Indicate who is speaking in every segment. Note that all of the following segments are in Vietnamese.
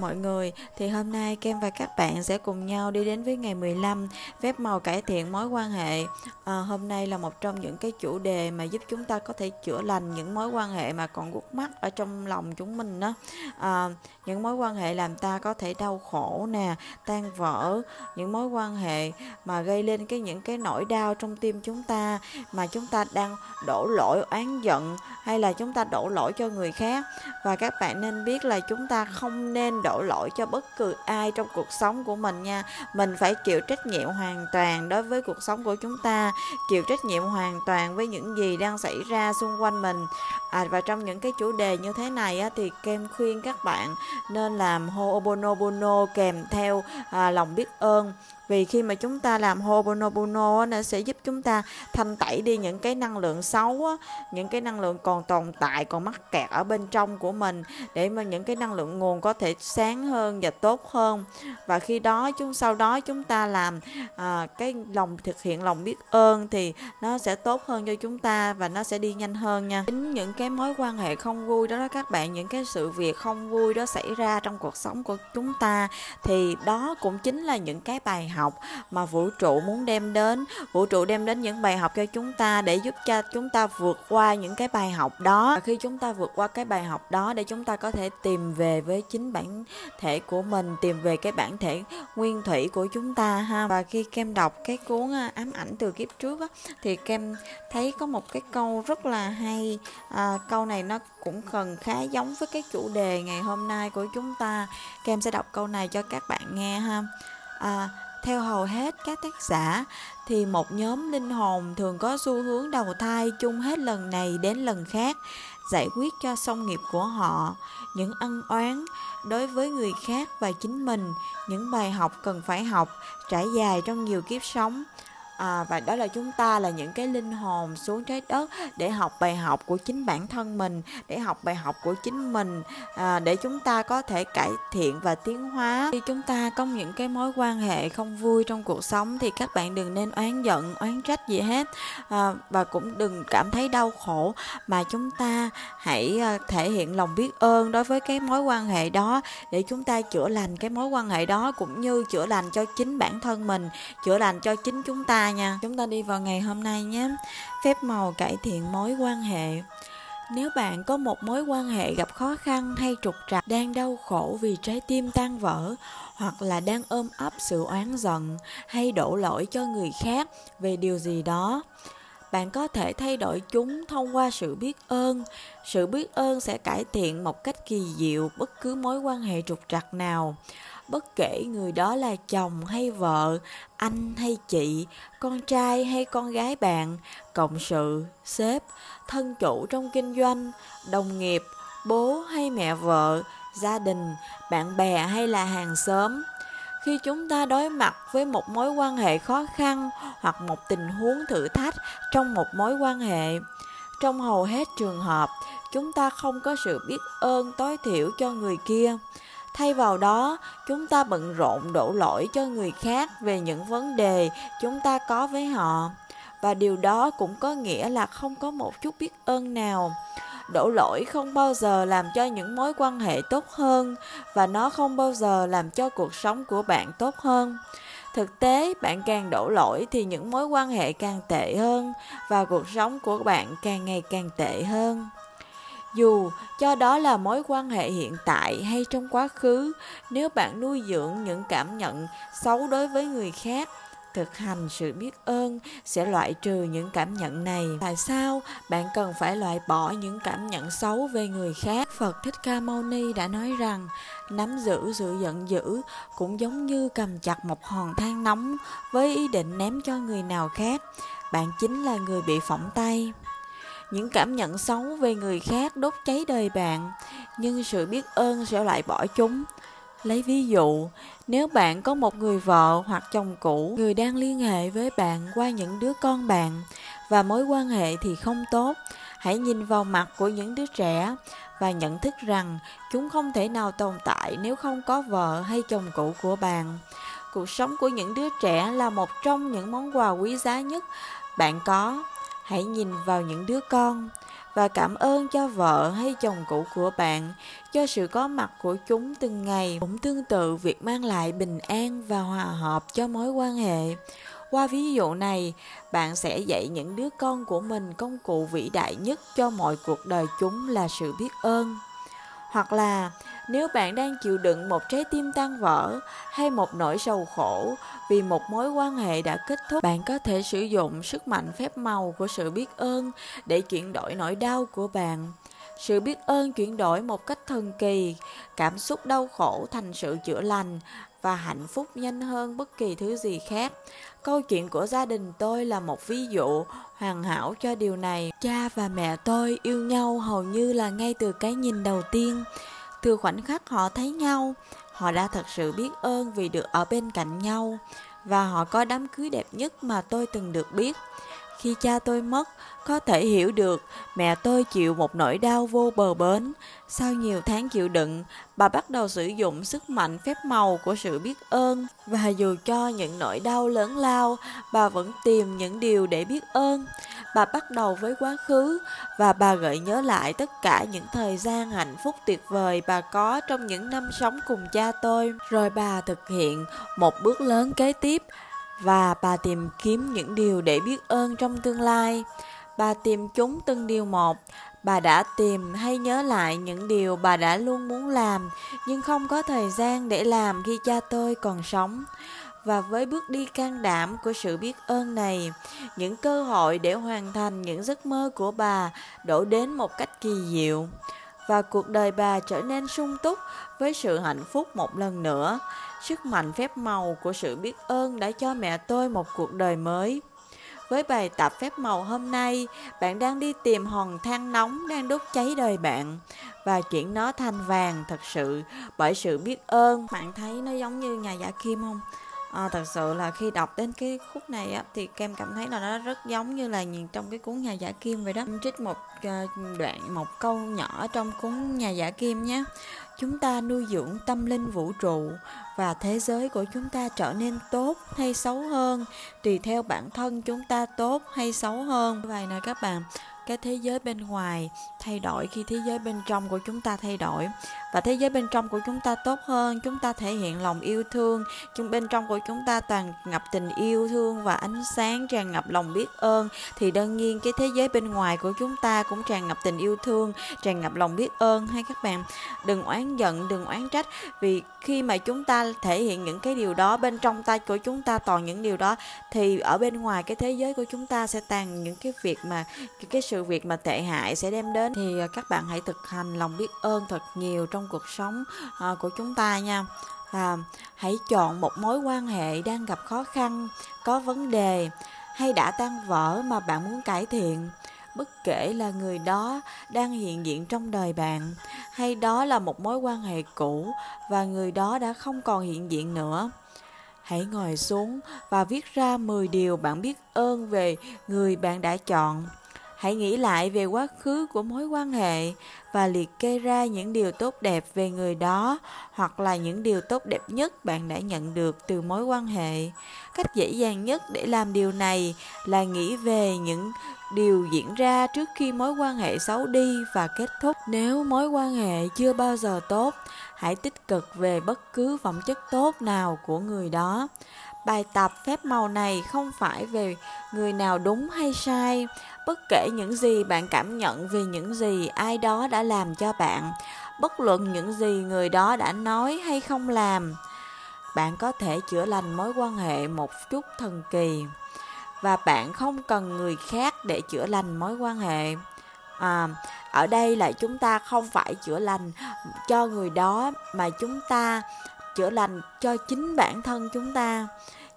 Speaker 1: Mọi người, thì hôm nay Kem và các bạn sẽ cùng nhau đi đến với ngày 15 phép màu cải thiện mối quan hệ. À, hôm nay là một trong những cái chủ đề mà giúp chúng ta có thể chữa lành những mối quan hệ mà còn gút mắt ở trong lòng chúng mình đó. À, những mối quan hệ làm ta có thể đau khổ nè, tan vỡ, những mối quan hệ mà gây lên cái những cái nỗi đau trong tim chúng ta mà chúng ta đang đổ lỗi oán giận hay là chúng ta đổ lỗi cho người khác. Và các bạn nên biết là chúng ta không nên đổ lỗi cho bất cứ ai trong cuộc sống của mình nha. Mình phải chịu trách nhiệm hoàn toàn đối với cuộc sống của chúng ta chịu trách nhiệm hoàn toàn với những gì đang xảy ra xung quanh mình. À, và trong những cái chủ đề như thế này á, thì kem khuyên các bạn nên làm Ho'oponopono kèm theo à, lòng biết ơn vì khi mà chúng ta làm Ho'oponopono nó sẽ giúp chúng ta thanh tẩy đi những cái năng lượng xấu á, những cái năng lượng còn tồn tại còn mắc kẹt ở bên trong của mình để mà những cái năng lượng nguồn có thể sáng hơn và tốt hơn. Và khi đó chúng sau đó chúng ta làm à, cái lòng thực hiện lòng biết ơn thì nó sẽ tốt hơn cho chúng ta và nó sẽ đi nhanh hơn nha. Chính những cái mối quan hệ không vui đó, đó các bạn những cái sự việc không vui đó xảy ra trong cuộc sống của chúng ta thì đó cũng chính là những cái bài học mà vũ trụ muốn đem đến. Vũ trụ đem đến những bài học cho chúng ta để giúp cho chúng ta vượt qua những cái bài học đó. Và khi chúng ta vượt qua cái bài học đó để chúng ta có thể tìm về với chính bản thể của mình tìm về cái bản thể nguyên thủy của chúng ta ha. Và khi kem đọc cái cuốn à, ám ảnh từ kiếp trước á, thì kem thấy có một cái câu rất là hay. À, câu này nó cũng cần khá giống với cái chủ đề ngày hôm nay của chúng ta. Kem sẽ đọc câu này cho các bạn nghe ha. À, theo hầu hết các tác giả, thì một nhóm linh hồn thường có xu hướng đầu thai chung hết lần này đến lần khác, giải quyết cho xong nghiệp của họ. Những ân oán đối với người khác và chính mình, những bài học cần phải học, trải dài trong nhiều kiếp sống à, và đó là chúng ta là những cái linh hồn xuống trái đất để học bài học của chính bản thân mình để học bài học của chính mình à, để chúng ta có thể cải thiện và tiến hóa. Khi chúng ta có những cái mối quan hệ không vui trong cuộc sống thì các bạn đừng nên oán giận oán trách gì hết. À, và cũng đừng cảm thấy đau khổ mà chúng ta hãy à, thể hiện lòng biết ơn đối với cái mối quan hệ đó để chúng ta chữa lành cái mối quan hệ đó cũng như chữa lành cho chính bản thân mình chữa lành cho chính chúng ta nha. Chúng ta đi vào ngày hôm nay nhé. Phép màu cải thiện mối quan hệ. Nếu bạn có một mối quan hệ gặp khó khăn hay trục trặc, đang đau khổ vì trái tim tan vỡ, hoặc là đang ôm ấp sự oán giận hay đổ lỗi cho người khác về điều gì đó, bạn có thể thay đổi chúng thông qua sự biết ơn. Sự biết ơn sẽ cải thiện một cách kỳ diệu bất cứ mối quan hệ trục trặc nào bất kể người đó là chồng hay vợ, anh hay chị, con trai hay con gái bạn, cộng sự sếp thân chủ trong kinh doanh, đồng nghiệp, bố hay mẹ vợ, gia đình, bạn bè hay là hàng xóm. Khi chúng ta đối mặt với một mối quan hệ khó khăn hoặc một tình huống thử thách trong một mối quan hệ, trong hầu hết trường hợp, chúng ta không có sự biết ơn tối thiểu cho người kia thay vào đó, chúng ta bận rộn đổ lỗi cho người khác về những vấn đề chúng ta có với họ. Và điều đó cũng có nghĩa là không có một chút biết ơn nào. Đổ lỗi không bao giờ làm cho những mối quan hệ tốt hơn, và nó không bao giờ làm cho cuộc sống của bạn tốt hơn. Thực tế, bạn càng đổ lỗi thì những mối quan hệ càng tệ hơn, và cuộc sống của bạn càng ngày càng tệ hơn dù cho đó là mối quan hệ hiện tại hay trong quá khứ, nếu bạn nuôi dưỡng những cảm nhận xấu đối với người khác, thực hành sự biết ơn sẽ loại trừ những cảm nhận này. Tại sao bạn cần phải loại bỏ những cảm nhận xấu về người khác? Phật thích ca mâu ni đã nói rằng, nắm giữ sự giận dữ cũng giống như cầm chặt một hòn than nóng với ý định ném cho người nào khác. Bạn chính là người bị phỏng tay những cảm nhận xấu về người khác đốt cháy đời bạn, nhưng sự biết ơn sẽ loại bỏ chúng. Lấy ví dụ, nếu bạn có một người vợ hoặc chồng cũ, người đang liên hệ với bạn qua những đứa con bạn và mối quan hệ thì không tốt, hãy nhìn vào mặt của những đứa trẻ và nhận thức rằng chúng không thể nào tồn tại nếu không có vợ hay chồng cũ của bạn. Cuộc sống của những đứa trẻ là một trong những món quà quý giá nhất bạn có hãy nhìn vào những đứa con và cảm ơn cho vợ hay chồng cũ của bạn cho sự có mặt của chúng từng ngày. Cũng tương tự, việc mang lại bình an và hòa hợp cho mối quan hệ. Qua ví dụ này, bạn sẽ dạy những đứa con của mình công cụ vĩ đại nhất cho mọi cuộc đời chúng là sự biết ơn hoặc là nếu bạn đang chịu đựng một trái tim tan vỡ hay một nỗi sầu khổ vì một mối quan hệ đã kết thúc, bạn có thể sử dụng sức mạnh phép màu của sự biết ơn để chuyển đổi nỗi đau của bạn. Sự biết ơn chuyển đổi một cách thần kỳ, cảm xúc đau khổ thành sự chữa lành và hạnh phúc nhanh hơn bất kỳ thứ gì khác. Câu chuyện của gia đình tôi là một ví dụ hoàn hảo cho điều này. Cha và mẹ tôi yêu nhau hầu như là ngay từ cái nhìn đầu tiên. Từ khoảnh khắc họ thấy nhau, họ đã thật sự biết ơn vì được ở bên cạnh nhau và họ có đám cưới đẹp nhất mà tôi từng được biết. Khi cha tôi mất, có thể hiểu được mẹ tôi chịu một nỗi đau vô bờ bến. Sau nhiều tháng chịu đựng, bà bắt đầu sử dụng sức mạnh phép màu của sự biết ơn. Và dù cho những nỗi đau lớn lao, bà vẫn tìm những điều để biết ơn. Bà bắt đầu với quá khứ và bà gợi nhớ lại tất cả những thời gian hạnh phúc tuyệt vời bà có trong những năm sống cùng cha tôi. Rồi bà thực hiện một bước lớn kế tiếp và bà tìm kiếm những điều để biết ơn trong tương lai. Bà tìm chúng từng điều một. Bà đã tìm hay nhớ lại những điều bà đã luôn muốn làm nhưng không có thời gian để làm khi cha tôi còn sống. Và với bước đi can đảm của sự biết ơn này, những cơ hội để hoàn thành những giấc mơ của bà đổ đến một cách kỳ diệu. Và cuộc đời bà trở nên sung túc với sự hạnh phúc một lần nữa. Sức mạnh phép màu của sự biết ơn đã cho mẹ tôi một cuộc đời mới. Với bài tập phép màu hôm nay, bạn đang đi tìm hòn than nóng đang đốt cháy đời bạn và chuyển nó thành vàng thật sự bởi sự biết ơn. Bạn thấy nó giống như nhà giả kim không? À, thật sự là khi đọc đến cái khúc này á, thì kem cảm thấy là nó rất giống như là nhìn trong cái cuốn nhà giả kim vậy đó. Trích một ờ, đoạn một câu nhỏ trong cuốn nhà giả kim nhé. Chúng ta nuôi dưỡng tâm linh vũ trụ và thế giới của chúng ta trở nên tốt hay xấu hơn tùy theo bản thân chúng ta tốt hay xấu hơn. Vậy nè các bạn cái thế giới bên ngoài thay đổi khi thế giới bên trong của chúng ta thay đổi và thế giới bên trong của chúng ta tốt hơn, chúng ta thể hiện lòng yêu thương. Chúng, bên trong của chúng ta toàn ngập tình yêu thương và ánh sáng, tràn ngập lòng biết ơn. Thì đương nhiên cái thế giới bên ngoài của chúng ta cũng tràn ngập tình yêu thương, tràn ngập lòng biết ơn. Hay các bạn, đừng oán giận, đừng oán trách. Vì khi mà chúng ta thể hiện những cái điều đó, bên trong tay của chúng ta toàn những điều đó, thì ở bên ngoài cái thế giới của chúng ta sẽ tàn những cái việc mà, cái sự việc mà tệ hại sẽ đem đến. Thì à, các bạn hãy thực hành lòng biết ơn thật nhiều trong trong cuộc sống à, của chúng ta nha. Và hãy chọn một mối quan hệ đang gặp khó khăn có vấn đề hay đã tan vỡ mà bạn muốn cải thiện. Bất kể là người đó đang hiện diện trong đời bạn hay đó là một mối quan hệ cũ và người đó đã không còn hiện diện nữa. Hãy ngồi xuống và viết ra 10 điều bạn biết ơn về người bạn đã chọn hãy nghĩ lại về quá khứ của mối quan hệ và liệt kê ra những điều tốt đẹp về người đó hoặc là những điều tốt đẹp nhất bạn đã nhận được từ mối quan hệ. Cách dễ dàng nhất để làm điều này là nghĩ về những điều diễn ra trước khi mối quan hệ xấu đi và kết thúc. Nếu mối quan hệ chưa bao giờ tốt, hãy tích cực về bất cứ phẩm chất tốt nào của người đó bài tập phép màu này không phải về người nào đúng hay sai. Bất kể những gì bạn cảm nhận về những gì ai đó đã làm cho bạn bất luận những gì người đó đã nói hay không làm bạn có thể chữa lành mối quan hệ một chút thần kỳ. Và bạn không cần người khác để chữa lành mối quan hệ. À, ở đây là chúng ta không phải chữa lành cho người đó mà chúng ta chữa lành cho chính bản thân chúng ta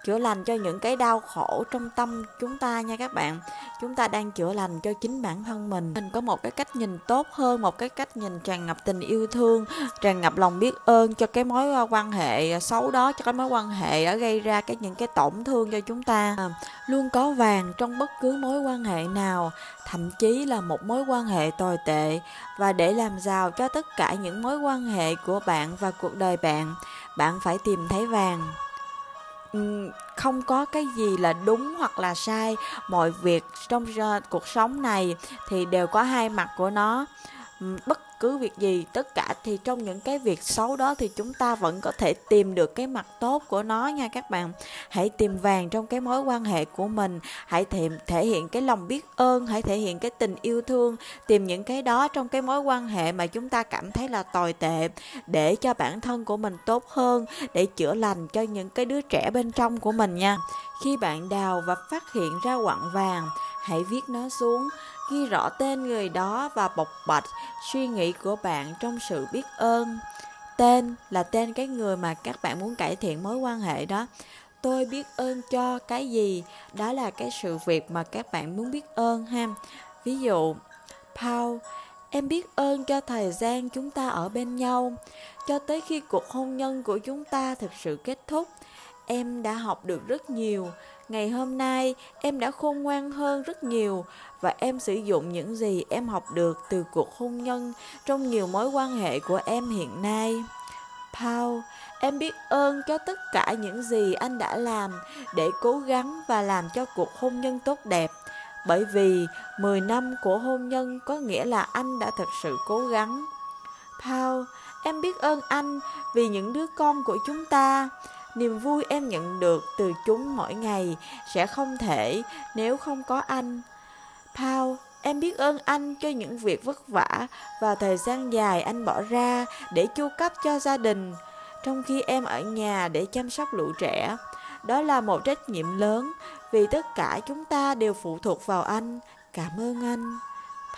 Speaker 1: chữa lành cho những cái đau khổ trong tâm chúng ta nha các bạn. Chúng ta đang chữa lành cho chính bản thân mình. Mình có một cái cách nhìn tốt hơn một cái cách nhìn tràn ngập tình yêu thương tràn ngập lòng biết ơn cho cái mối ờ, quan hệ xấu đó cho cái mối quan hệ đã gây ra cái những cái tổn thương cho chúng ta. À, luôn có vàng trong bất cứ mối quan hệ nào thậm chí là một mối quan hệ tồi tệ. Và để làm giàu cho tất cả những mối quan hệ của bạn và cuộc đời bạn bạn phải tìm thấy vàng. Ừ, không có cái gì là đúng hoặc là sai. Mọi việc trong ờ, cuộc sống này thì đều có hai mặt của nó bất cứ việc gì tất cả thì trong những cái việc xấu đó thì chúng ta vẫn có thể tìm được cái mặt tốt của nó nha các bạn. Hãy tìm vàng trong cái mối quan hệ của mình hãy thể, thể hiện cái lòng biết ơn hãy thể hiện cái tình yêu thương tìm những cái đó trong cái mối quan hệ mà chúng ta cảm thấy là tồi tệ để cho bản thân của mình tốt hơn để chữa lành cho những cái đứa trẻ bên trong của mình nha. Khi bạn đào và phát hiện ra quặng vàng hãy viết nó xuống ghi rõ tên người đó và bộc bạch suy nghĩ của bạn trong sự biết ơn. Tên là tên cái người mà các bạn muốn cải thiện mối quan hệ đó. Tôi biết ơn cho cái gì? Đó là cái sự việc mà các bạn muốn biết ơn ha. Ví dụ, Paul, em biết ơn cho thời gian chúng ta ở bên nhau. Cho tới khi cuộc hôn nhân của chúng ta thực sự kết thúc, em đã học được rất nhiều ngày hôm nay em đã khôn ngoan hơn rất nhiều và em sử dụng những gì em học được từ cuộc hôn nhân trong nhiều mối quan hệ của em hiện nay. Paul, em biết ơn cho tất cả những gì anh đã làm để cố gắng và làm cho cuộc hôn nhân tốt đẹp. Bởi vì 10 năm của hôn nhân có nghĩa là anh đã thật sự cố gắng. Paul, em biết ơn anh vì những đứa con của chúng ta. Niềm vui em nhận được từ chúng mỗi ngày sẽ không thể nếu không có anh. Paul, em biết ơn anh cho những việc vất vả và thời gian dài anh bỏ ra để chu cấp cho gia đình, trong khi em ở nhà để chăm sóc lũ trẻ. Đó là một trách nhiệm lớn vì tất cả chúng ta đều phụ thuộc vào anh. Cảm ơn anh.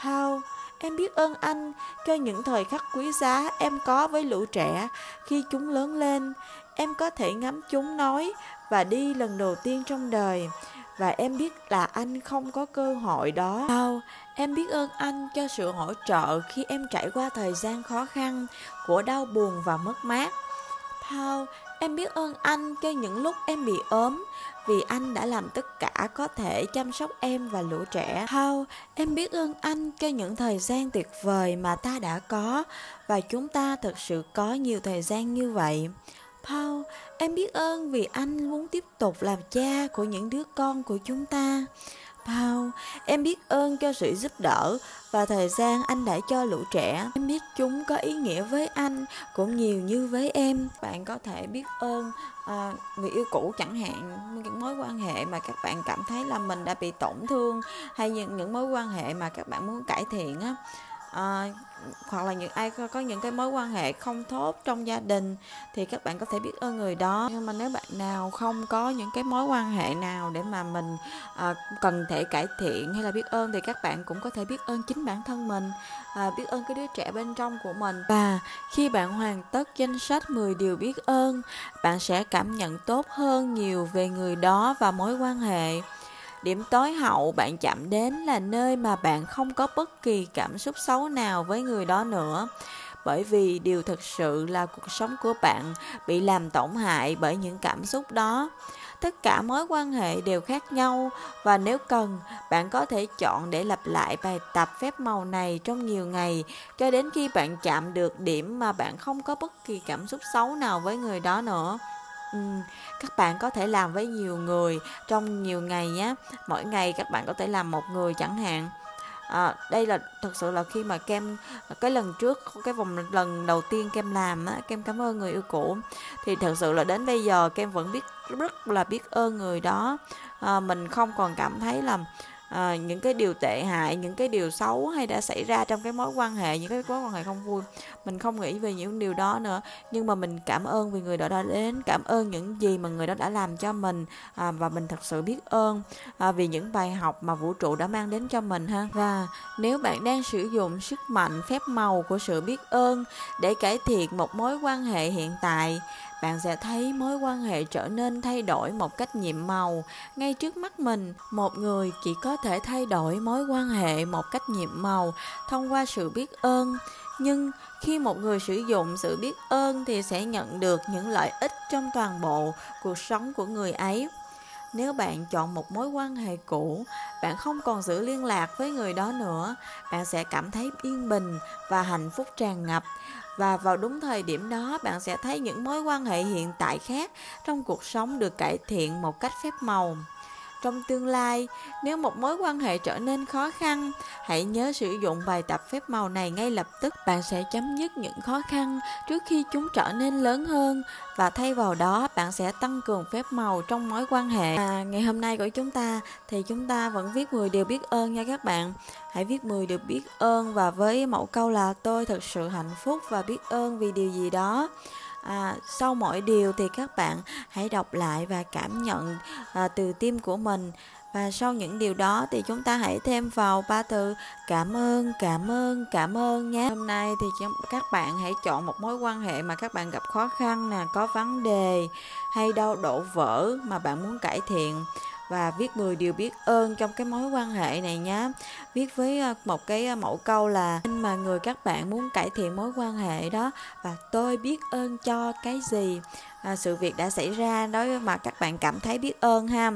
Speaker 1: Paul, em biết ơn anh cho những thời khắc quý giá em có với lũ trẻ khi chúng lớn lên. Em có thể ngắm chúng nói và đi lần đầu tiên trong đời và em biết là anh không có cơ hội đó Sao? em biết ơn anh cho sự hỗ trợ khi em trải qua thời gian khó khăn của đau buồn và mất mát Thao, em biết ơn anh cho những lúc em bị ốm vì anh đã làm tất cả có thể chăm sóc em và lũ trẻ. Thao, em biết ơn anh cho những thời gian tuyệt vời mà ta đã có và chúng ta thật sự có nhiều thời gian như vậy. Paul, em biết ơn vì anh muốn tiếp tục làm cha của những đứa con của chúng ta. Paul, em biết ơn cho sự giúp đỡ và thời gian anh đã cho lũ trẻ. Em biết chúng có ý nghĩa với anh cũng nhiều như với em. Bạn có thể biết ơn à, người yêu cũ chẳng hạn, những mối quan hệ mà các bạn cảm thấy là mình đã bị tổn thương hay những những mối quan hệ mà các bạn muốn cải thiện á à, hoặc là những ai có, có những cái mối quan hệ không tốt trong gia đình thì các bạn có thể biết ơn người đó. Nhưng mà nếu bạn nào không có những cái mối quan hệ nào để mà mình à, cần thể cải thiện hay là biết ơn thì các bạn cũng có thể biết ơn chính bản thân mình à, biết ơn cái đứa trẻ bên trong của mình. Và khi bạn hoàn tất danh sách 10 điều biết ơn bạn sẽ cảm nhận tốt hơn nhiều về người đó và mối quan hệ. Điểm tối hậu bạn chạm đến là nơi mà bạn không có bất kỳ cảm xúc xấu nào với người đó nữa. Bởi vì điều thực sự là cuộc sống của bạn bị làm tổn hại bởi những cảm xúc đó. Tất cả mối quan hệ đều khác nhau và nếu cần, bạn có thể chọn để lặp lại bài tập phép màu này trong nhiều ngày cho đến khi bạn chạm được điểm mà bạn không có bất kỳ cảm xúc xấu nào với người đó nữa. Ừ, các bạn có thể làm với nhiều người trong nhiều ngày nhé mỗi ngày các bạn có thể làm một người chẳng hạn. À, đây là thật sự là khi mà kem cái lần trước cái vòng lần đầu tiên kem làm á kem cảm ơn người yêu cũ. Thì thật sự là đến bây giờ kem vẫn biết rất là biết ơn người đó. À, mình không còn cảm thấy là à, những cái điều tệ hại những cái điều xấu hay đã xảy ra trong cái mối quan hệ những cái mối quan hệ không vui mình không nghĩ về những điều đó nữa. Nhưng mà mình cảm ơn vì người đó đã đến cảm ơn những gì mà người đó đã làm cho mình à, và mình thật sự biết ơn à, vì những bài học mà vũ trụ đã mang đến cho mình ha. Và nếu bạn đang sử dụng sức mạnh phép màu của sự biết ơn để cải thiện một mối quan hệ hiện tại bạn sẽ thấy mối quan hệ trở nên thay đổi một cách nhiệm màu. Ngay trước mắt mình một người chỉ có thể thay đổi mối quan hệ một cách nhiệm màu thông qua sự biết ơn. Nhưng khi một người sử dụng sự biết ơn thì sẽ nhận được những lợi ích trong toàn bộ cuộc sống của người ấy. Nếu bạn chọn một mối quan hệ cũ, bạn không còn giữ liên lạc với người đó nữa, bạn sẽ cảm thấy yên bình và hạnh phúc tràn ngập. Và vào đúng thời điểm đó, bạn sẽ thấy những mối quan hệ hiện tại khác trong cuộc sống được cải thiện một cách phép màu. Trong tương lai, nếu một mối quan hệ trở nên khó khăn, hãy nhớ sử dụng bài tập phép màu này ngay lập tức. Bạn sẽ chấm dứt những khó khăn trước khi chúng trở nên lớn hơn và thay vào đó bạn sẽ tăng cường phép màu trong mối quan hệ. À, ngày hôm nay của chúng ta thì chúng ta vẫn viết 10 điều biết ơn nha các bạn. Hãy viết 10 điều biết ơn và với mẫu câu là tôi thật sự hạnh phúc và biết ơn vì điều gì đó à, sau mỗi điều thì các bạn hãy đọc lại và cảm nhận à, từ tim của mình. Và sau những điều đó thì chúng ta hãy thêm vào ba từ cảm ơn cảm ơn cảm ơn nhé. Hôm nay thì các bạn hãy chọn một mối quan hệ mà các bạn gặp khó khăn nè có vấn đề hay đau đổ vỡ mà bạn muốn cải thiện và viết 10 điều biết ơn trong cái mối quan hệ này nhé viết với ờ, một cái ờ, mẫu câu là mà người các bạn muốn cải thiện mối quan hệ đó và tôi biết ơn cho cái gì? À, sự việc đã xảy ra đối mà các bạn cảm thấy biết ơn ha.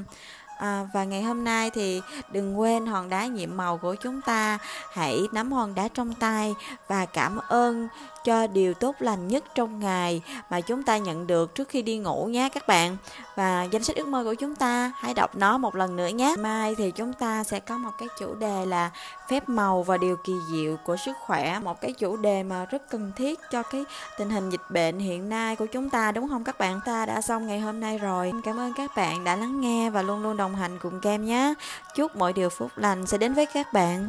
Speaker 1: À, và ngày hôm nay thì đừng quên hòn đá nhiệm màu của chúng ta. Hãy nắm hòn đá trong tay và cảm ơn cho điều tốt lành nhất trong ngày mà chúng ta nhận được trước khi đi ngủ nhé các bạn. Và danh sách ước mơ của chúng ta hãy đọc nó một lần nữa nhé. Mai thì chúng ta sẽ có một cái chủ đề là phép màu và điều kỳ diệu của sức khỏe. Một cái chủ đề mà rất cần thiết cho cái tình hình dịch bệnh hiện nay của chúng ta đúng không các bạn? Ta đã xong ngày hôm nay rồi. Cảm ơn các bạn đã lắng nghe và luôn luôn đồng hành cùng kem nhé. Chúc mọi điều phúc lành sẽ đến với các bạn.